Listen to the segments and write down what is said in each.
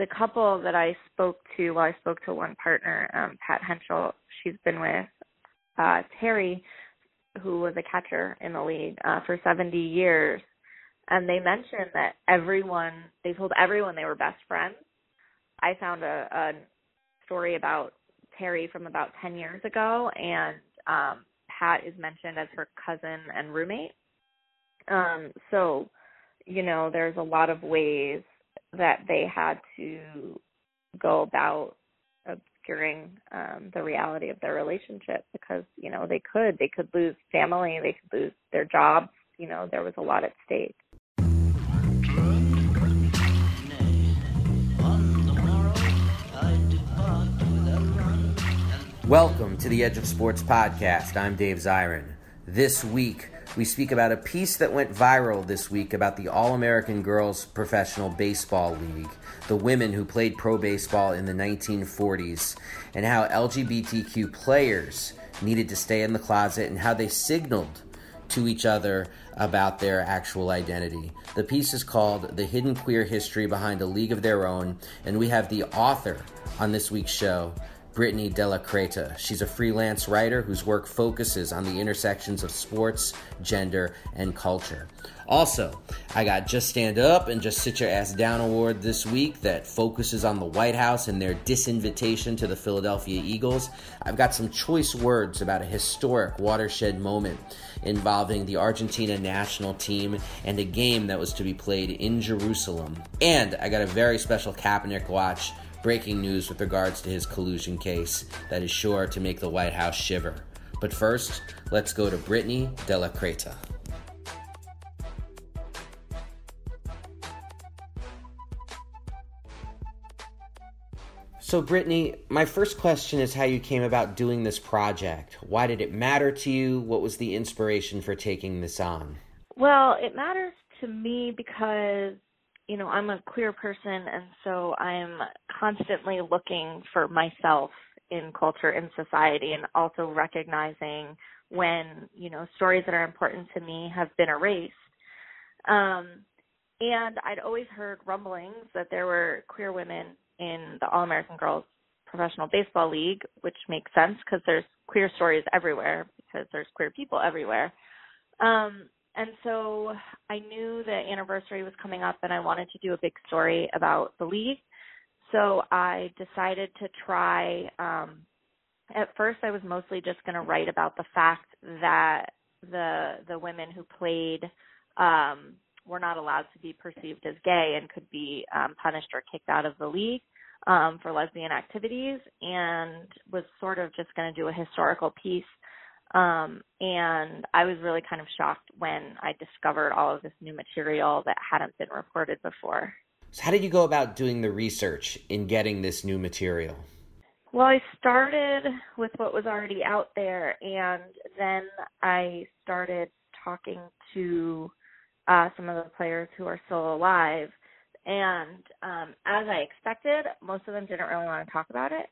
the couple that I spoke to, well, I spoke to one partner, um, Pat Henschel. She's been with uh, Terry, who was a catcher in the league uh, for 70 years, and they mentioned that everyone, they told everyone they were best friends. I found a, a story about Terry from about 10 years ago, and um, Pat is mentioned as her cousin and roommate. Um, so, you know, there's a lot of ways that they had to go about obscuring um the reality of their relationship because you know they could they could lose family they could lose their jobs you know there was a lot at stake Welcome to the Edge of Sports podcast. I'm Dave Zirin. This week, we speak about a piece that went viral this week about the All American Girls Professional Baseball League, the women who played pro baseball in the 1940s, and how LGBTQ players needed to stay in the closet and how they signaled to each other about their actual identity. The piece is called The Hidden Queer History Behind a League of Their Own, and we have the author on this week's show, Brittany de la Cretaz. She's a freelance writer whose work focuses on the intersections of sports, gender, and culture. Also, I got Just Stand Up and Just Sit Your Ass Down award this week that focuses on the White House and their disinvitation to the Philadelphia Eagles. I've got some choice words about a historic watershed moment involving the Argentina national team and a game that was to be played in Jerusalem. And I got a very special Kaepernick watch breaking news with regards to his collusion case that is sure to make the White House shiver. But first, let's go to Brittany de la Cretaz. So, Brittany, my first question is how you came about doing this project. Why did it matter to you? What was the inspiration for taking this on? Well, it matters to me because you know, I'm a queer person and so I'm constantly looking for myself in culture and society and also recognizing when, you know, stories that are important to me have been erased. Um and I'd always heard rumblings that there were queer women in the All American Girls Professional Baseball League, which makes sense because there's queer stories everywhere because there's queer people everywhere. Um, and so I knew the anniversary was coming up and I wanted to do a big story about the league. So I decided to try um at first I was mostly just going to write about the fact that the the women who played um were not allowed to be perceived as gay and could be um punished or kicked out of the league um for lesbian activities and was sort of just going to do a historical piece um, and I was really kind of shocked when I discovered all of this new material that hadn't been reported before. So, how did you go about doing the research in getting this new material? Well, I started with what was already out there, and then I started talking to uh, some of the players who are still alive. And um, as I expected, most of them didn't really want to talk about it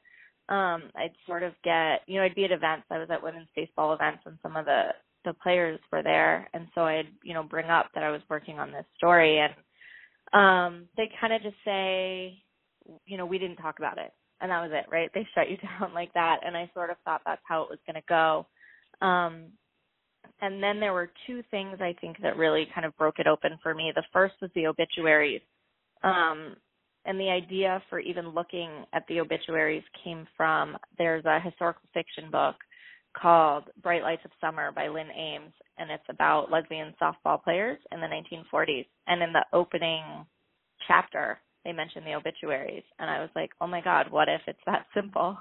um I'd sort of get you know I'd be at events. I was at women's baseball events and some of the the players were there. And so I'd you know bring up that I was working on this story. And um they kind of just say you know we didn't talk about it. And that was it right? They shut you down like that. And I sort of thought that's how it was going to go. Um and then there were two things I think that really kind of broke it open for me. The first was the obituaries. Um and the idea for even looking at the obituaries came from there's a historical fiction book called Bright Lights of Summer by Lynn Ames, and it's about lesbian softball players in the 1940s. And in the opening chapter, they mention the obituaries, and I was like, oh my God, what if it's that simple?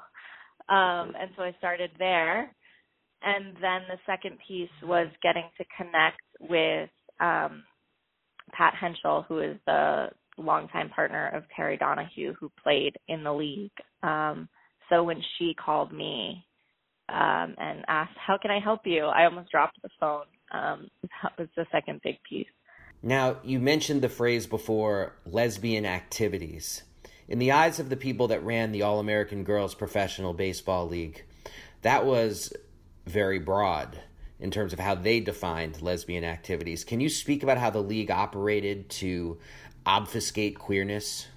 Um, and so I started there. And then the second piece was getting to connect with um, Pat Henschel, who is the longtime partner of Terry Donahue, who played in the league. Um, so when she called me um, and asked, "How can I help you?" I almost dropped the phone. Um, that was the second big piece. Now, you mentioned the phrase before lesbian activities. In the eyes of the people that ran the All American Girls Professional Baseball League, that was very broad in terms of how they defined lesbian activities. Can you speak about how the league operated to obfuscate queerness?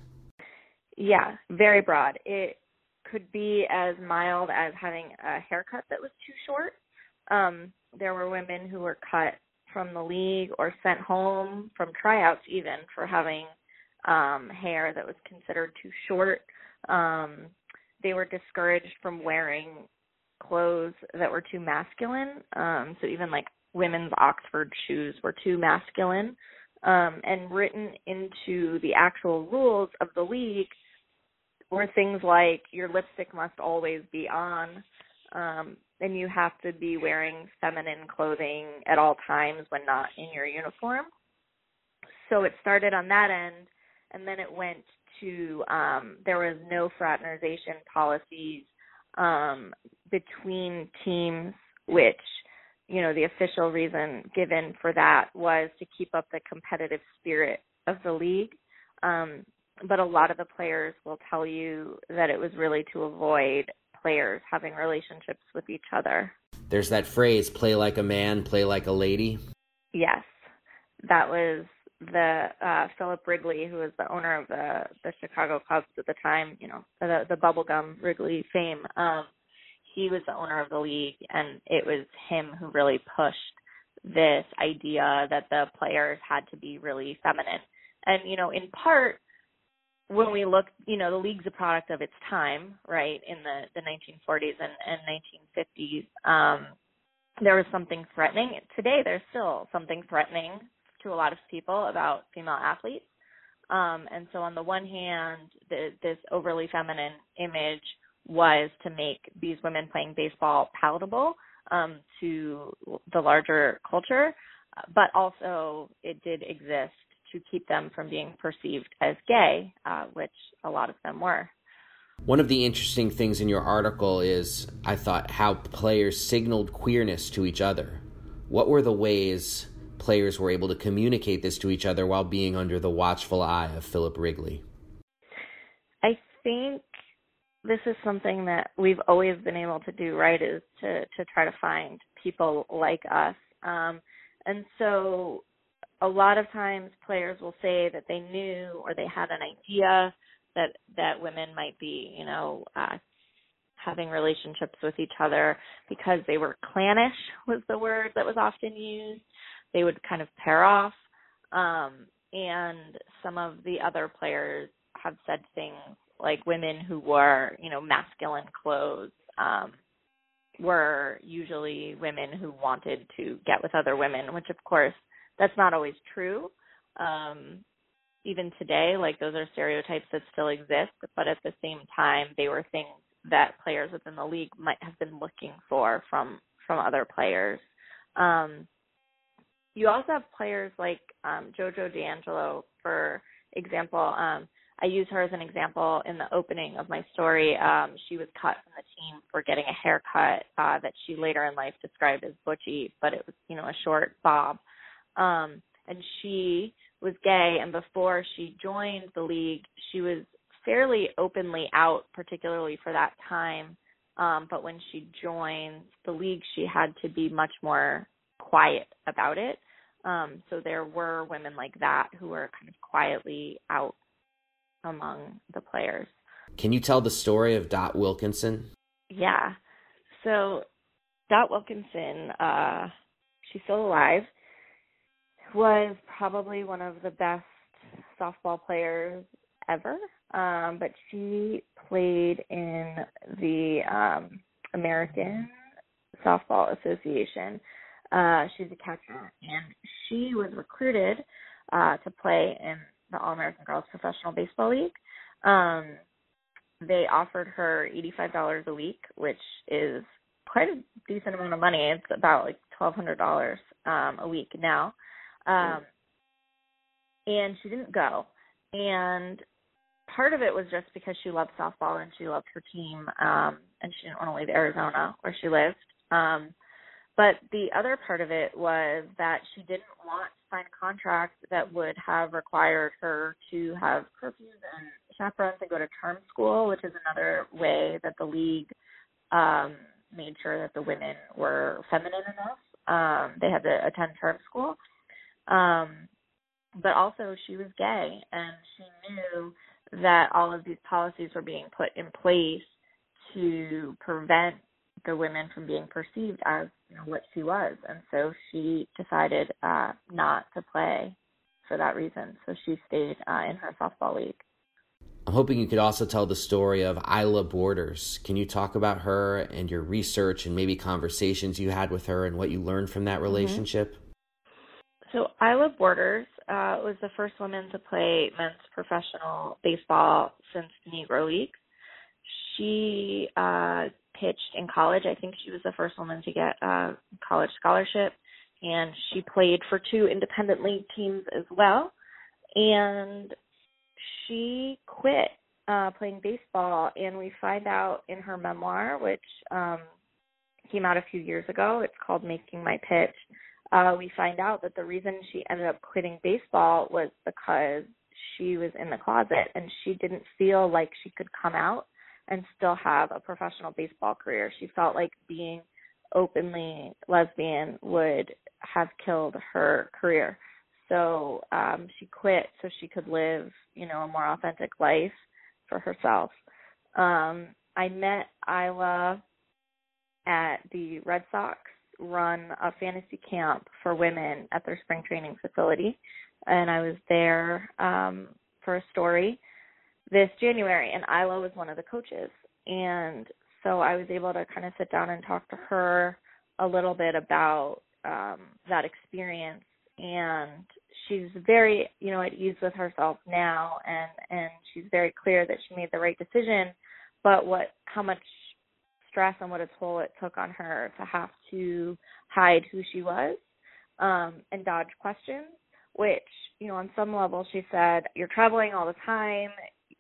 Yeah, very broad. It could be as mild as having a haircut that was too short. Um, there were women who were cut from the league or sent home from tryouts even for having um hair that was considered too short. Um they were discouraged from wearing clothes that were too masculine. Um so even like women's Oxford shoes were too masculine. Um and written into the actual rules of the league were things like your lipstick must always be on. Um and you have to be wearing feminine clothing at all times when not in your uniform. So it started on that end, and then it went to um, there was no fraternization policies um, between teams, which you know the official reason given for that was to keep up the competitive spirit of the league. Um, but a lot of the players will tell you that it was really to avoid players having relationships with each other. There's that phrase, play like a man, play like a lady. Yes. That was the uh Philip Wrigley, who was the owner of the the Chicago Cubs at the time, you know, the the bubblegum Wrigley fame. Um he was the owner of the league and it was him who really pushed this idea that the players had to be really feminine. And you know, in part when we look, you know, the league's a product of its time, right? In the the 1940s and, and 1950s, um, there was something threatening. Today, there's still something threatening to a lot of people about female athletes. Um, and so, on the one hand, the, this overly feminine image was to make these women playing baseball palatable um, to the larger culture, but also it did exist to keep them from being perceived as gay, uh, which a lot of them were. One of the interesting things in your article is, I thought, how players signaled queerness to each other. What were the ways players were able to communicate this to each other while being under the watchful eye of Philip Wrigley? I think this is something that we've always been able to do, right? Is to to try to find people like us. Um, and so a lot of times players will say that they knew or they had an idea that that women might be, you know, uh having relationships with each other because they were clannish was the word that was often used. They would kind of pair off. Um and some of the other players have said things like women who wore, you know, masculine clothes um were usually women who wanted to get with other women, which of course that's not always true. Um, even today, like those are stereotypes that still exist, but at the same time, they were things that players within the league might have been looking for from from other players. Um, you also have players like um, JoJo D'Angelo, for example. Um, I use her as an example in the opening of my story. Um, she was cut from the team for getting a haircut uh, that she later in life described as butchy, but it was you know a short bob. Um, and she was gay, and before she joined the league, she was fairly openly out, particularly for that time. Um, but when she joined the league, she had to be much more quiet about it. Um, so there were women like that who were kind of quietly out among the players. Can you tell the story of Dot Wilkinson? Yeah. So Dot Wilkinson, uh, she's still alive was probably one of the best softball players ever. Um, but she played in the um, American Softball Association. Uh, she's a catcher, and she was recruited uh, to play in the All American Girls Professional Baseball League. Um, they offered her eighty-five dollars a week, which is quite a decent amount of money. It's about like twelve hundred dollars um, a week now. Um, and she didn't go. and part of it was just because she loved softball and she loved her team, um, and she didn't want to leave Arizona where she lived. Um, but the other part of it was that she didn't want to sign a contract that would have required her to have curfews and chaperones and go to term school, which is another way that the league um, made sure that the women were feminine enough. Um, they had to attend term school. Um, but also she was gay and she knew that all of these policies were being put in place to prevent the women from being perceived as you know, what she was, and so she decided uh, not to play for that reason. So she stayed uh, in her softball league. I'm hoping you could also tell the story of Ila Borders. Can you talk about her and your research and maybe conversations you had with her and what you learned from that mm-hmm. relationship? Mm-hmm. So Ila Borders uh, was the first woman to play men's professional baseball since Negro Leagues. She uh, pitched in college. I think she was the first woman to get a college scholarship, and she played for two independent league teams as well. And she quit uh, playing baseball, and we find out in her memoir, which um, came out a few years ago. It's called "Making My Pitch." Uh, we find out that the reason she ended up quitting baseball was because she was in the closet and she didn't feel like she could come out and still have a professional baseball career. She felt like being openly lesbian would have killed her career. So um she quit so she could live, you know, a more authentic life for herself. Um I met Ila at the Red Sox run a fantasy camp for women at their spring training facility and I was there um for a story this January, and Ila was one of the coaches. And so I was able to kind of sit down and talk to her a little bit about um, that experience. And she's very, you know, at ease with herself now, and and she's very clear that she made the right decision. But what, how much stress and what a toll it took on her to have to hide who she was um, and dodge questions which you know on some level she said you're traveling all the time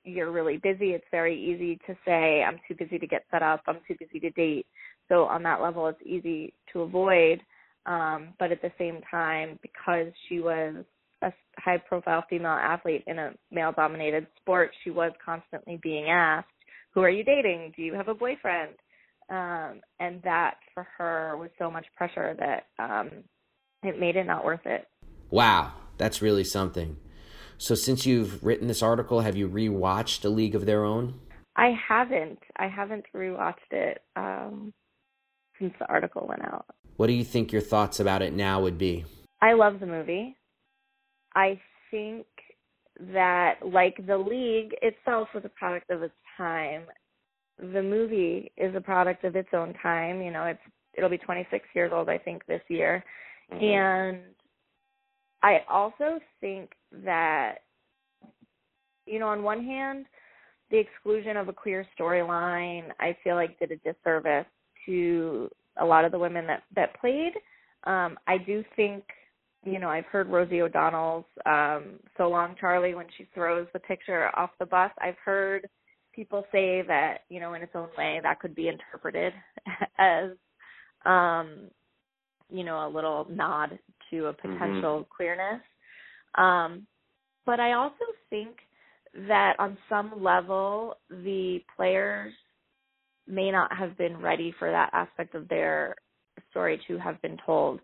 you're really busy, it's very easy to say, I'm too busy to get set up, I'm too busy to date. So on that level, it's easy to avoid. Um, but at the same time, because she was a high profile female athlete in a male dominated sport, she was constantly being asked, Who are you dating? Do you have a boyfriend? Um, and that for her was so much pressure that um, it made it not worth it. Wow, that's really something. So since you've written this article, have you rewatched A League of Their Own? I haven't. I haven't rewatched it um, since the article went out. What do you think your thoughts about it now would be? I love the movie. I think that, like the league itself was a product of its time, the movie is a product of its own time. You know, it's it'll be 26 years old, I think, this year, mm-hmm. and I also think that, you know, on one hand, the exclusion of a queer storyline, I feel like did a disservice to a lot of the women that that played. Um, I do think, you know, I've heard Rosie O'Donnell's um, "So Long, Charlie" when she throws the picture off the bus. I've heard people say that, you know, in its own way, that could be interpreted as, um, you know, a little nod to a mm-hmm. potential mm-hmm. queerness. Um, but I also think that on some level, the players may not have been ready for that aspect of their story to have been told.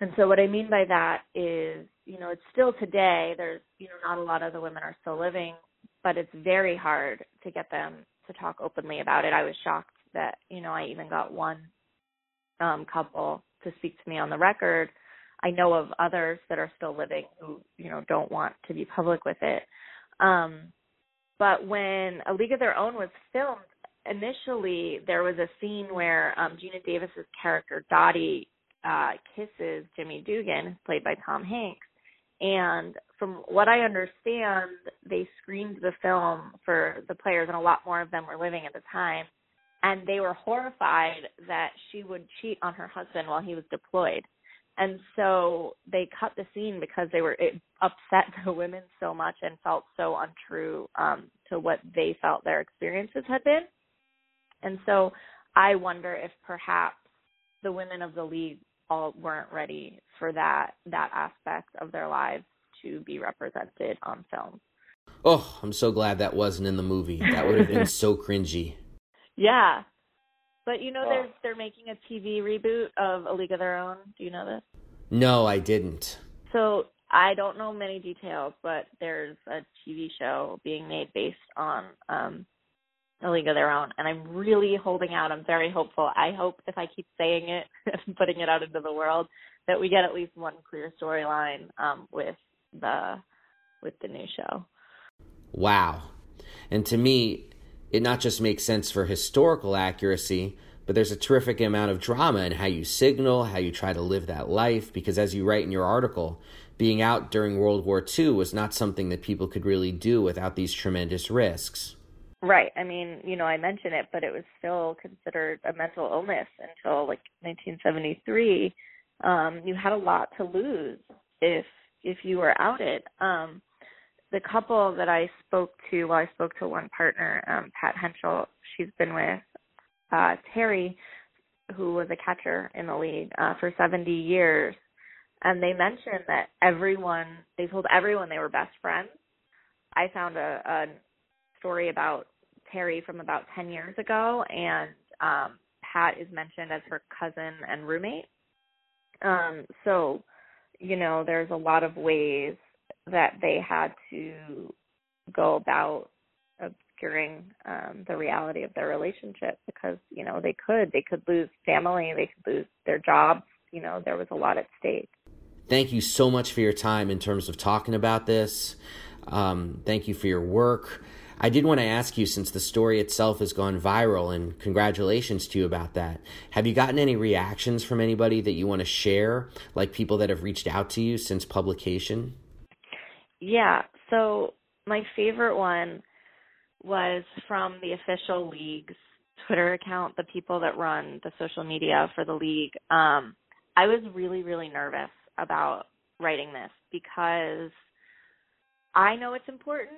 And so what I mean by that is, you know, it's still today, there's, you know, not a lot of the women are still living, but it's very hard to get them to talk openly about it. I was shocked that, you know, I even got one um couple to speak to me on the record I know of others that are still living who, you know, don't want to be public with it. Um, but when A League of Their Own was filmed, initially there was a scene where um, Geena Davis's character Dottie uh, kisses Jimmy Dugan, played by Tom Hanks. And from what I understand, they screened the film for the players, and a lot more of them were living at the time. And they were horrified that she would cheat on her husband while he was deployed and so they cut the scene because they were it upset the women so much and felt so untrue um to what they felt their experiences had been. And so i wonder if perhaps the women of the league all weren't ready for that that aspect of their lives to be represented on film. Oh i'm so glad that wasn't in the movie. That would have been so cringy. Yeah but you know, they're they're making a TV reboot of A League of Their Own. Do you know this? No, I didn't. So I don't know many details, but there's a TV show being made based on um A League of Their Own, and I'm really holding out. I'm very hopeful. I hope if I keep saying it and putting it out into the world, that we get at least one clear storyline um, with the with the new show. Wow. And to me, it not just makes sense for historical accuracy, but there's a terrific amount of drama in how you signal, how you try to live that life. Because as you write in your article, being out during World War II was not something that people could really do without these tremendous risks. Right. I mean, you know, I mention it, but it was still considered a mental illness until like 1973. Um, you had a lot to lose if if you were outed. Um, the couple that I spoke to, well, I spoke to one partner, um, Pat Henschel. She's been with uh, Terry, who was a catcher in the league uh, for 70 years, and they mentioned that everyone, they told everyone they were best friends. I found a, a story about Terry from about 10 years ago, and um, Pat is mentioned as her cousin and roommate. Um, so, you know, there's a lot of ways that they had to go about obscuring um, the reality of their relationship because you know they could they could lose family they could lose their jobs you know there was a lot at stake. Thank you so much for your time in terms of talking about this. Um, thank you for your work. I did want to ask you since the story itself has gone viral and congratulations to you about that have you gotten any reactions from anybody that you want to share like people that have reached out to you since publication yeah. So my favorite one was from the official league's Twitter account, the people that run the social media for the league. Um, I was really, really nervous about writing this because I know it's important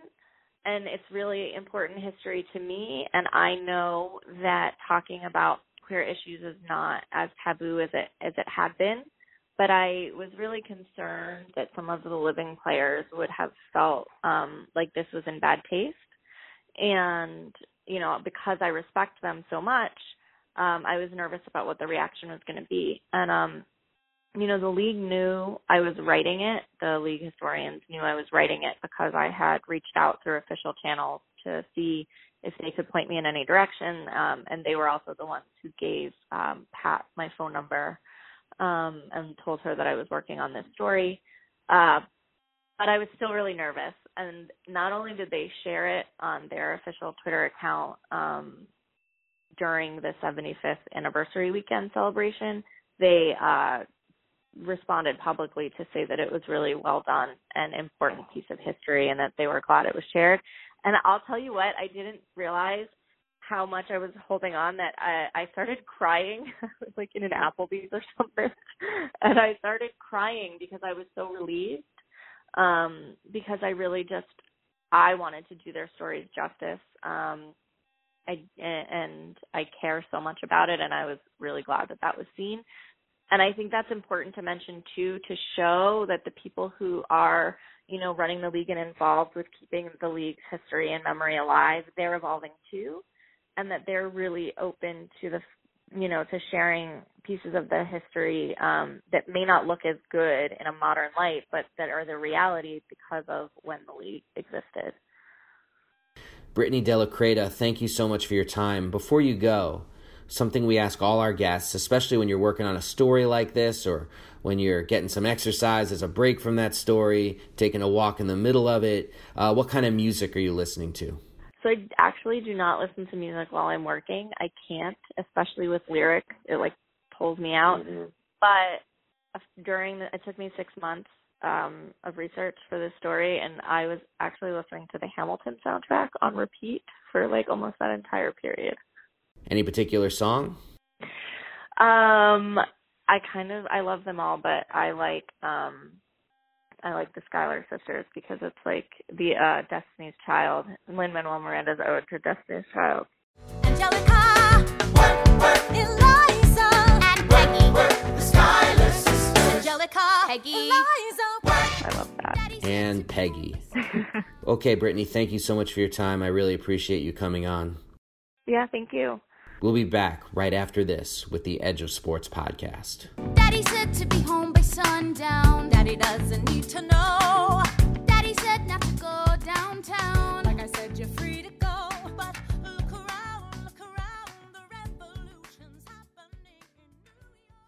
and it's really important history to me and I know that talking about queer issues is not as taboo as it as it had been but I was really concerned that some of the living players would have felt um like this was in bad taste. And, you know, because I respect them so much, um, I was nervous about what the reaction was gonna be. And um, you know, the league knew I was writing it. The league historians knew I was writing it because I had reached out through official channels to see if they could point me in any direction. Um, and they were also the ones who gave um, Pat my phone number um, and told her that I was working on this story. Uh, but I was still really nervous. And not only did they share it on their official Twitter account um, during the 75th anniversary weekend celebration, they uh, responded publicly to say that it was really well done and important piece of history and that they were glad it was shared. And I'll tell you what, I didn't realize how much I was holding on that I, I started crying like in an Applebee's or something. and I started crying because I was so relieved. Um, because I really just I wanted to do their stories justice. Um I and I care so much about it and I was really glad that that was seen. And I think that's important to mention too to show that the people who are, you know, running the league and involved with keeping the league's history and memory alive, they're evolving too and that they're really open to the you know to sharing pieces of the history um, that may not look as good in a modern light, but that are the reality because of when the league existed. Brittany de la Cretaz, thank you so much for your time. Before you go, something we ask all our guests, especially when you're working on a story like this or when you're getting some exercise as a break from that story, taking a walk in the middle of it, uh, what kind of music are you listening to? So I actually do not listen to music while I'm working. I can't, especially with lyric. It like pulls me out. Mm-hmm. But during the, it took me six months um, of research for this story, and I was actually listening to the Hamilton soundtrack on repeat for like almost that entire period. Any particular song? Um, I kind of I love them all, but I like um I like the Schuyler sisters because it's like the uh Destiny's Child. Lin Manuel Miranda's ode to Destiny's Child. Angelica, work, work, Eliza, and Peggy, work, the Schuyler sisters. Angelica, Peggy, Eliza, work. I love that. And Peggy. okay, Brittany, thank you so much for your time. I really appreciate you coming on. Yeah, thank you. We'll be back right after this with the Edge of Sports podcast. Daddy said to be home by sundown. Daddy doesn't need to know. Daddy said not to go downtown. Like I said, you're free to go. But look around, look around. The revolution's happening in New York.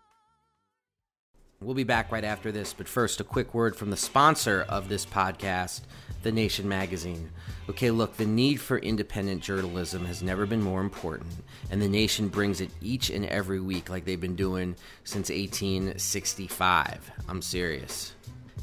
We'll be back right after this, but first, a quick word from the sponsor of this podcast, The Nation Magazine. Okay, look, the need for independent journalism has never been more important, and The Nation brings it each and every week like they've been doing since 1865. I'm serious.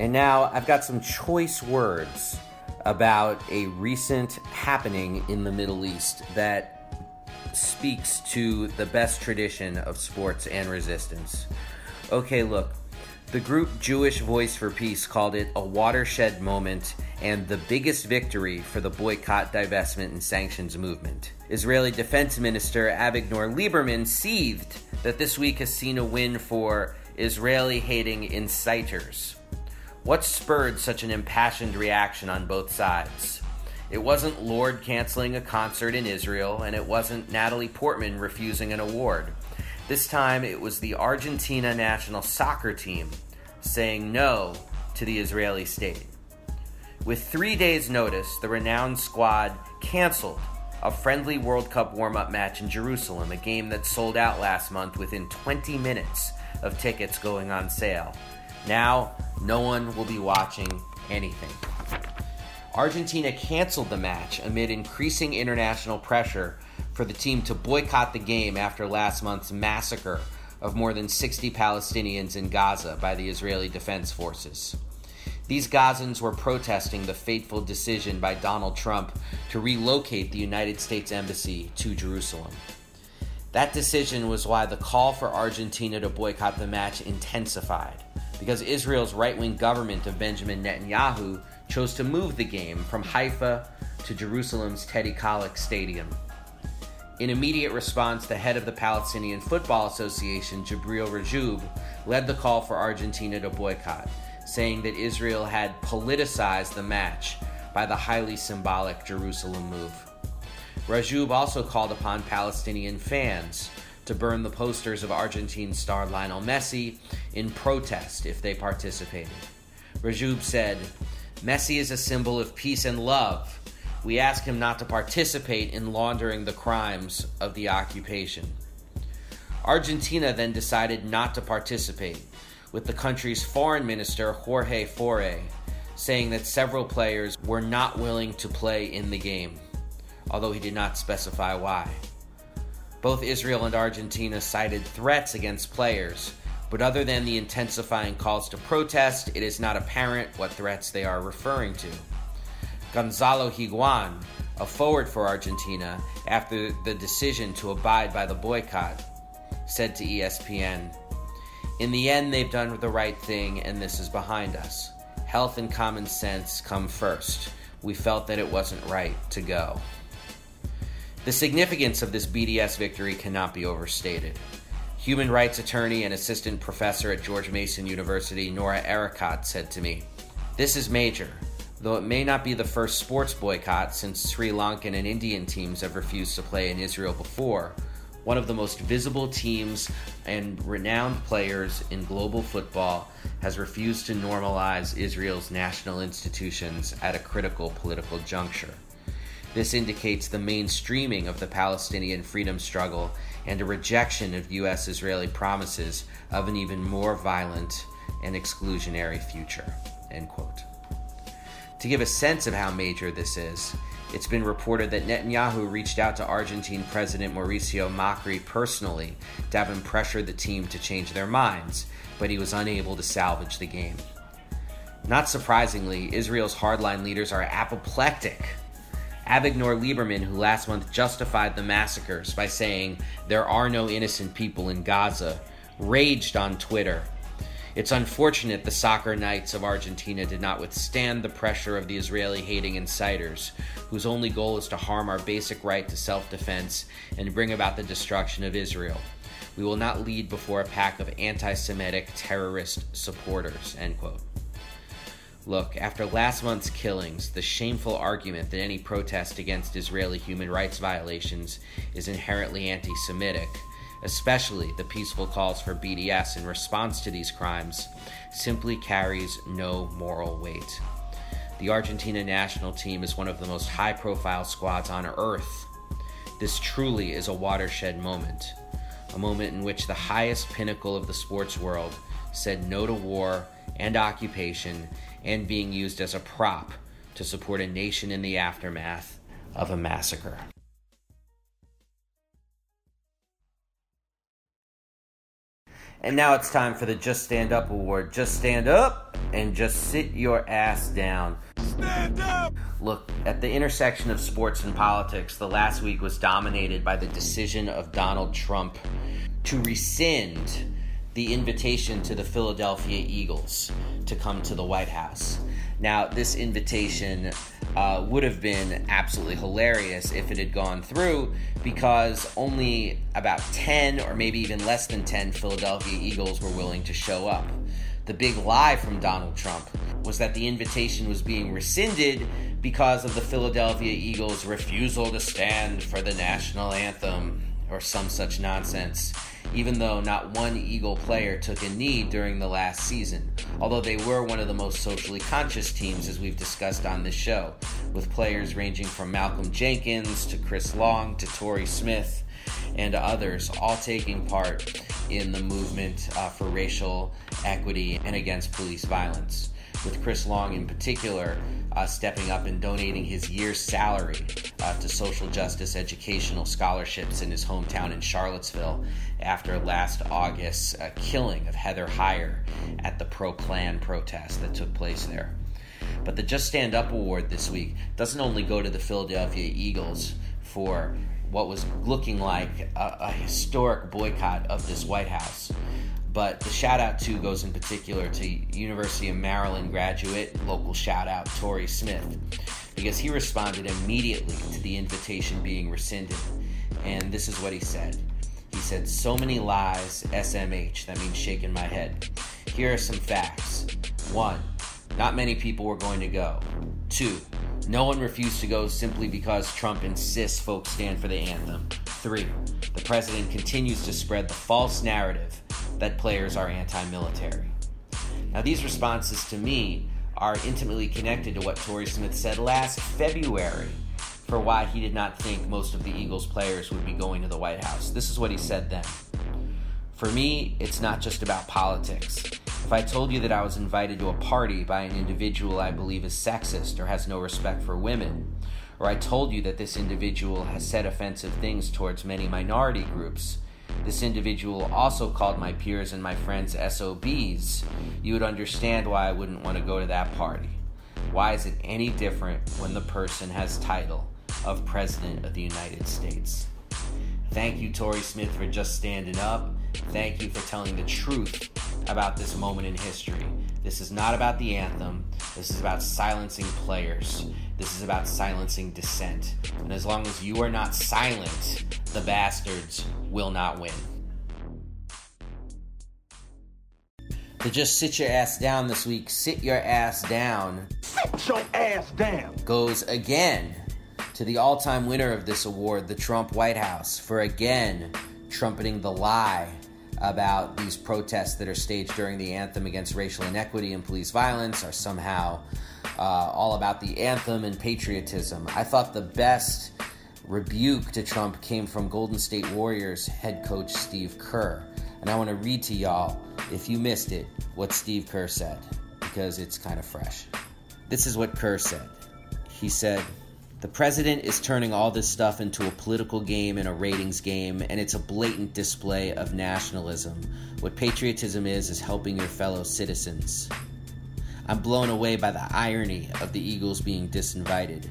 And now I've got some choice words about a recent happening in the Middle East that speaks to the best tradition of sports and resistance. Okay, look, the group Jewish Voice for Peace called it a watershed moment and the biggest victory for the boycott, divestment, and sanctions movement. Israeli Defense Minister Avigdor Lieberman seethed that this week has seen a win for Israeli hating inciters. What spurred such an impassioned reaction on both sides? It wasn't Lorde canceling a concert in Israel, and it wasn't Natalie Portman refusing an award. This time it was the Argentina national soccer team saying no to the Israeli state. With three days' notice, the renowned squad canceled a friendly World Cup warm up match in Jerusalem, a game that sold out last month within 20 minutes of tickets going on sale. Now, no one will be watching anything. Argentina canceled the match amid increasing international pressure for the team to boycott the game after last month's massacre of more than 60 Palestinians in Gaza by the Israeli Defense Forces. These Gazans were protesting the fateful decision by Donald Trump to relocate the United States Embassy to Jerusalem. That decision was why the call for Argentina to boycott the match intensified, because Israel's right wing government of Benjamin Netanyahu chose to move the game from Haifa to Jerusalem's Teddy Kollek Stadium. In immediate response, the head of the Palestinian Football Association, Jibril Rajoub, led the call for Argentina to boycott, saying that Israel had politicized the match by the highly symbolic Jerusalem move. Rajoub also called upon Palestinian fans to burn the posters of Argentine star Lionel Messi in protest if they participated. Rajoub said, Messi is a symbol of peace and love. We ask him not to participate in laundering the crimes of the occupation. Argentina then decided not to participate, with the country's foreign minister, Jorge Faurie, saying that several players were not willing to play in the game, although he did not specify why. Both Israel and Argentina cited threats against players, but other than the intensifying calls to protest, it is not apparent what threats they are referring to. Gonzalo Higuain, a forward for Argentina, after the decision to abide by the boycott, said to ESPN, In the end, they've done the right thing, and this is behind us. Health and common sense come first. We felt that it wasn't right to go. The significance of this BDS victory cannot be overstated. Human rights attorney and assistant professor at George Mason University, Noura Erakat, said to me, This is major. Though it may not be the first sports boycott since Sri Lankan and Indian teams have refused to play in Israel before, one of the most visible teams and renowned players in global football has refused to normalize Israel's national institutions at a critical political juncture. This indicates the mainstreaming of the Palestinian freedom struggle and a rejection of U.S. Israeli promises of an even more violent and exclusionary future. End quote. To give a sense of how major this is, it's been reported that Netanyahu reached out to Argentine President Mauricio Macri personally to have him pressure the team to change their minds, but he was unable to salvage the game. Not surprisingly, Israel's hardline leaders are apoplectic. Avigdor Lieberman, who last month justified the massacres by saying there are no innocent people in Gaza, raged on Twitter it's unfortunate the soccer knights of Argentina did not withstand the pressure of the Israeli hating inciters, whose only goal is to harm our basic right to self defense and bring about the destruction of Israel. We will not lead before a pack of anti Semitic terrorist supporters. End quote. Look, after last month's killings, the shameful argument that any protest against Israeli human rights violations is inherently anti Semitic especially the peaceful calls for BDS in response to these crimes, simply carries no moral weight. The Argentina national team is one of the most high profile squads on earth. This truly is a watershed moment, a moment in which the highest pinnacle of the sports world said no to war and occupation and being used as a prop to support a nation in the aftermath of a massacre. And now it's time for the Just Stand Up Award. Just stand up and just sit your ass down. Stand up! Look, at the intersection of sports and politics, the last week was dominated by the decision of Donald Trump to rescind the invitation to the Philadelphia Eagles to come to the White House. Now, this invitation uh, would have been absolutely hilarious if it had gone through because only about 10 or maybe even less than 10 Philadelphia Eagles were willing to show up. The big lie from Donald Trump was that the invitation was being rescinded because of the Philadelphia Eagles' refusal to stand for the national anthem or some such nonsense even though not one Eagle player took a knee during the last season, although they were one of the most socially conscious teams as we've discussed on this show, with players ranging from Malcolm Jenkins to Chris Long to Torrey Smith and others all taking part in the movement uh, for racial equity and against police violence. With Chris Long in particular, uh, stepping up and donating his year's salary uh, to social justice educational scholarships in his hometown in Charlottesville after last August's uh, killing of Heather Heyer at the pro Klan protest that took place there. But the Just Stand Up Award this week doesn't only go to the Philadelphia Eagles for what was looking like a, a historic boycott of this White House. But the shout out too goes in particular to University of Maryland graduate, local shout out, Torrey Smith, because he responded immediately to the invitation being rescinded. And this is what he said. He said, So many lies, SMH. That means shaking my head. Here are some facts. One, not many people were going to go. Two, no one refused to go simply because Trump insists folks stand for the anthem. Three, the president continues to spread the false narrative that players are anti military. Now, these responses to me are intimately connected to what Torrey Smith said last February for why he did not think most of the Eagles players would be going to the White House. This is what he said then. For me, it's not just about politics. If I told you that I was invited to a party by an individual I believe is sexist or has no respect for women, or I told you that this individual has said offensive things towards many minority groups, this individual also called my peers and my friends SOBs, you would understand why I wouldn't want to go to that party. Why is it any different when the person has title of President of the United States? Thank you, Torrey Smith, for just standing up. Thank you for telling the truth about this moment in history. This is not about the anthem. This is about silencing players. This is about silencing dissent. And as long as you are not silent, the bastards will not win. To just sit your ass down this week, sit your ass down. Sit your ass down. Goes again to the all time winner of this award, the Trump White House, for again trumpeting the lie about these protests that are staged during the anthem against racial inequity and police violence are somehow uh, all about the anthem and patriotism. I thought the best rebuke to Trump came from Golden State Warriors head coach Steve Kerr. And I want to read to y'all, if you missed it, what Steve Kerr said, because it's kind of fresh. This is what Kerr said. He said, the president is turning all this stuff into a political game and a ratings game, and it's a blatant display of nationalism. What patriotism is, is helping your fellow citizens. I'm blown away by the irony of the Eagles being disinvited.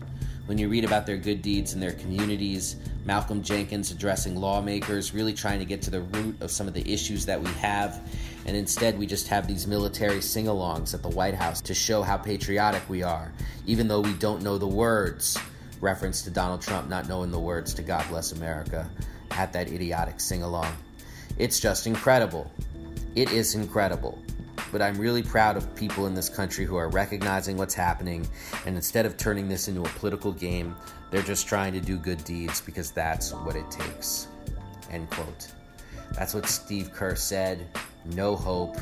When you read about their good deeds in their communities, Malcolm Jenkins addressing lawmakers, really trying to get to the root of some of the issues that we have, and instead we just have these military sing alongs at the White House to show how patriotic we are, even though we don't know the words reference to Donald Trump not knowing the words to God Bless America at that idiotic sing along. It's just incredible. It is incredible. But I'm really proud of people in this country who are recognizing what's happening, and instead of turning this into a political game, they're just trying to do good deeds because that's what it takes. End quote. That's what Steve Kerr said. No hope.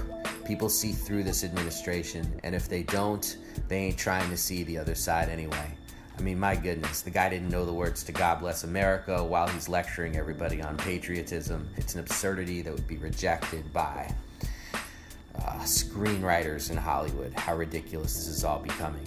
People see through this administration, and if they don't, they ain't trying to see the other side anyway. I mean, my goodness, the guy didn't know the words to God Bless America while he's lecturing everybody on patriotism. It's an absurdity that would be rejected by uh, screenwriters in Hollywood. How ridiculous this is all becoming.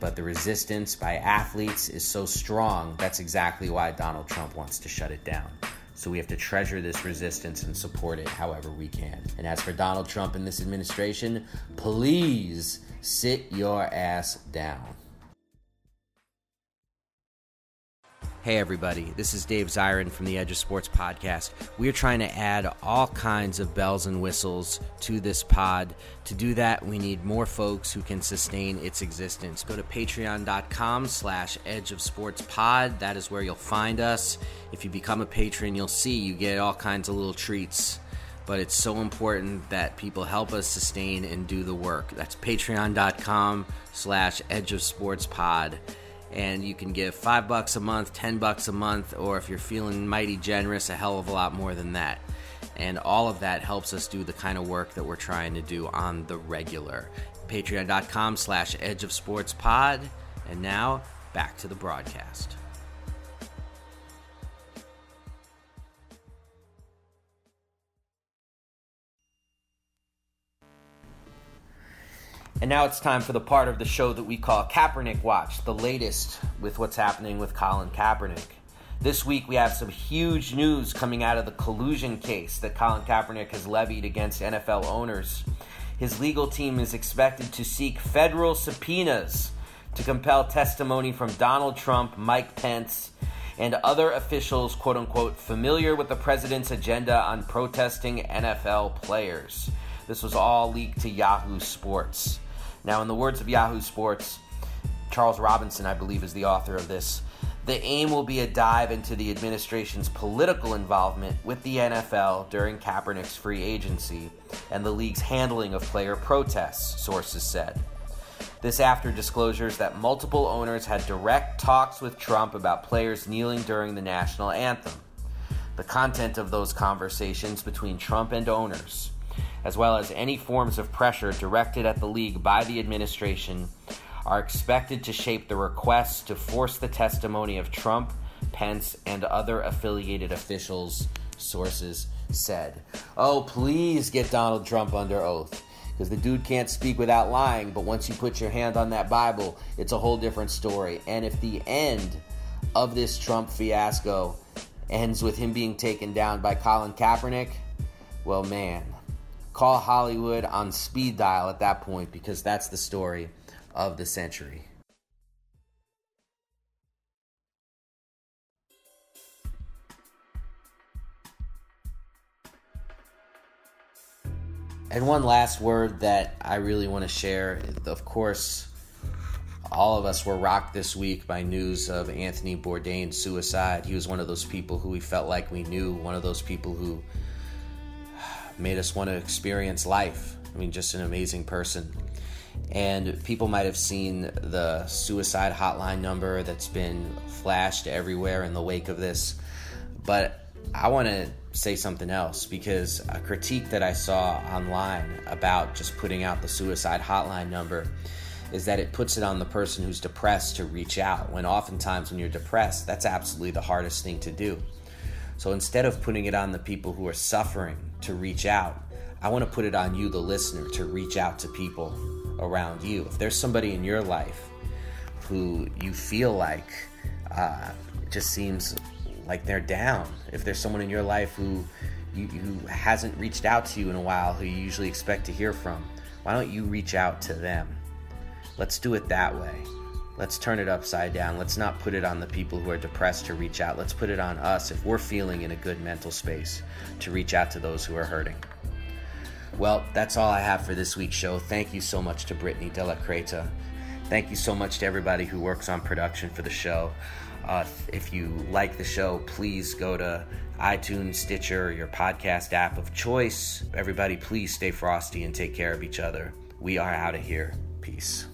But the resistance by athletes is so strong, that's exactly why Donald Trump wants to shut it down. So we have to treasure this resistance and support it however we can. And as for Donald Trump and this administration, please sit your ass down. Hey, everybody, this is Dave Zirin from the Edge of Sports podcast. We are trying to add all kinds of bells and whistles to this pod. To do that, we need more folks who can sustain its existence. Go to patreon.com slash edge of sports pod. That is where you'll find us. If you become a patron, you'll see you get all kinds of little treats. But it's so important that people help us sustain and do the work. That's patreon.com slash edge of sports pod and you can give five bucks a month, ten bucks a month, or if you're feeling mighty generous, a hell of a lot more than that. And all of that helps us do the kind of work that we're trying to do on the regular. Patreon.com slash Edge of Sports Pod. And now back to the broadcast. And now it's time for the part of the show that we call Kaepernick Watch, the latest with what's happening with Colin Kaepernick. This week we have some huge news coming out of the collusion case that Colin Kaepernick has levied against NFL owners. His legal team is expected to seek federal subpoenas to compel testimony from Donald Trump, Mike Pence, and other officials, quote unquote, familiar with the president's agenda on protesting NFL players. This was all leaked to Yahoo Sports. Now, in the words of Yahoo Sports, Charles Robinson, I believe, is the author of this. The aim will be a dive into the administration's political involvement with the NFL during Kaepernick's free agency and the league's handling of player protests, sources said. This after disclosures that multiple owners had direct talks with Trump about players kneeling during the national anthem. The content of those conversations between Trump and owners as well as any forms of pressure directed at the league by the administration, are expected to shape the requests to force the testimony of Trump, Pence, and other affiliated officials, sources said. Oh, please get Donald Trump under oath. Because the dude can't speak without lying, but once you put your hand on that Bible, it's a whole different story. And if the end of this Trump fiasco ends with him being taken down by Colin Kaepernick, well, man, call Hollywood on speed dial at that point because that's the story of the century. And one last word that I really want to share. Of course, all of us were rocked this week by news of Anthony Bourdain's suicide. He was one of those people who we felt like we knew, one of those people who made us want to experience life. I mean, just an amazing person. And people might have seen the suicide hotline number that's been flashed everywhere in the wake of this. But I want to say something else because a critique that I saw online about just putting out the suicide hotline number is that it puts it on the person who's depressed to reach out when oftentimes when you're depressed that's absolutely the hardest thing to do so instead of putting it on the people who are suffering to reach out i want to put it on you the listener to reach out to people around you if there's somebody in your life who you feel like uh, just seems like they're down if there's someone in your life who you, who hasn't reached out to you in a while who you usually expect to hear from why don't you reach out to them Let's do it that way. Let's turn it upside down. Let's not put it on the people who are depressed to reach out. Let's put it on us if we're feeling in a good mental space to reach out to those who are hurting. Well, that's all I have for this week's show. Thank you so much to Britni de la Cretaz. Thank you so much to everybody who works on production for the show. Uh, if you like the show, please go to iTunes, Stitcher, your podcast app of choice. Everybody, please stay frosty and take care of each other. We are out of here. Peace.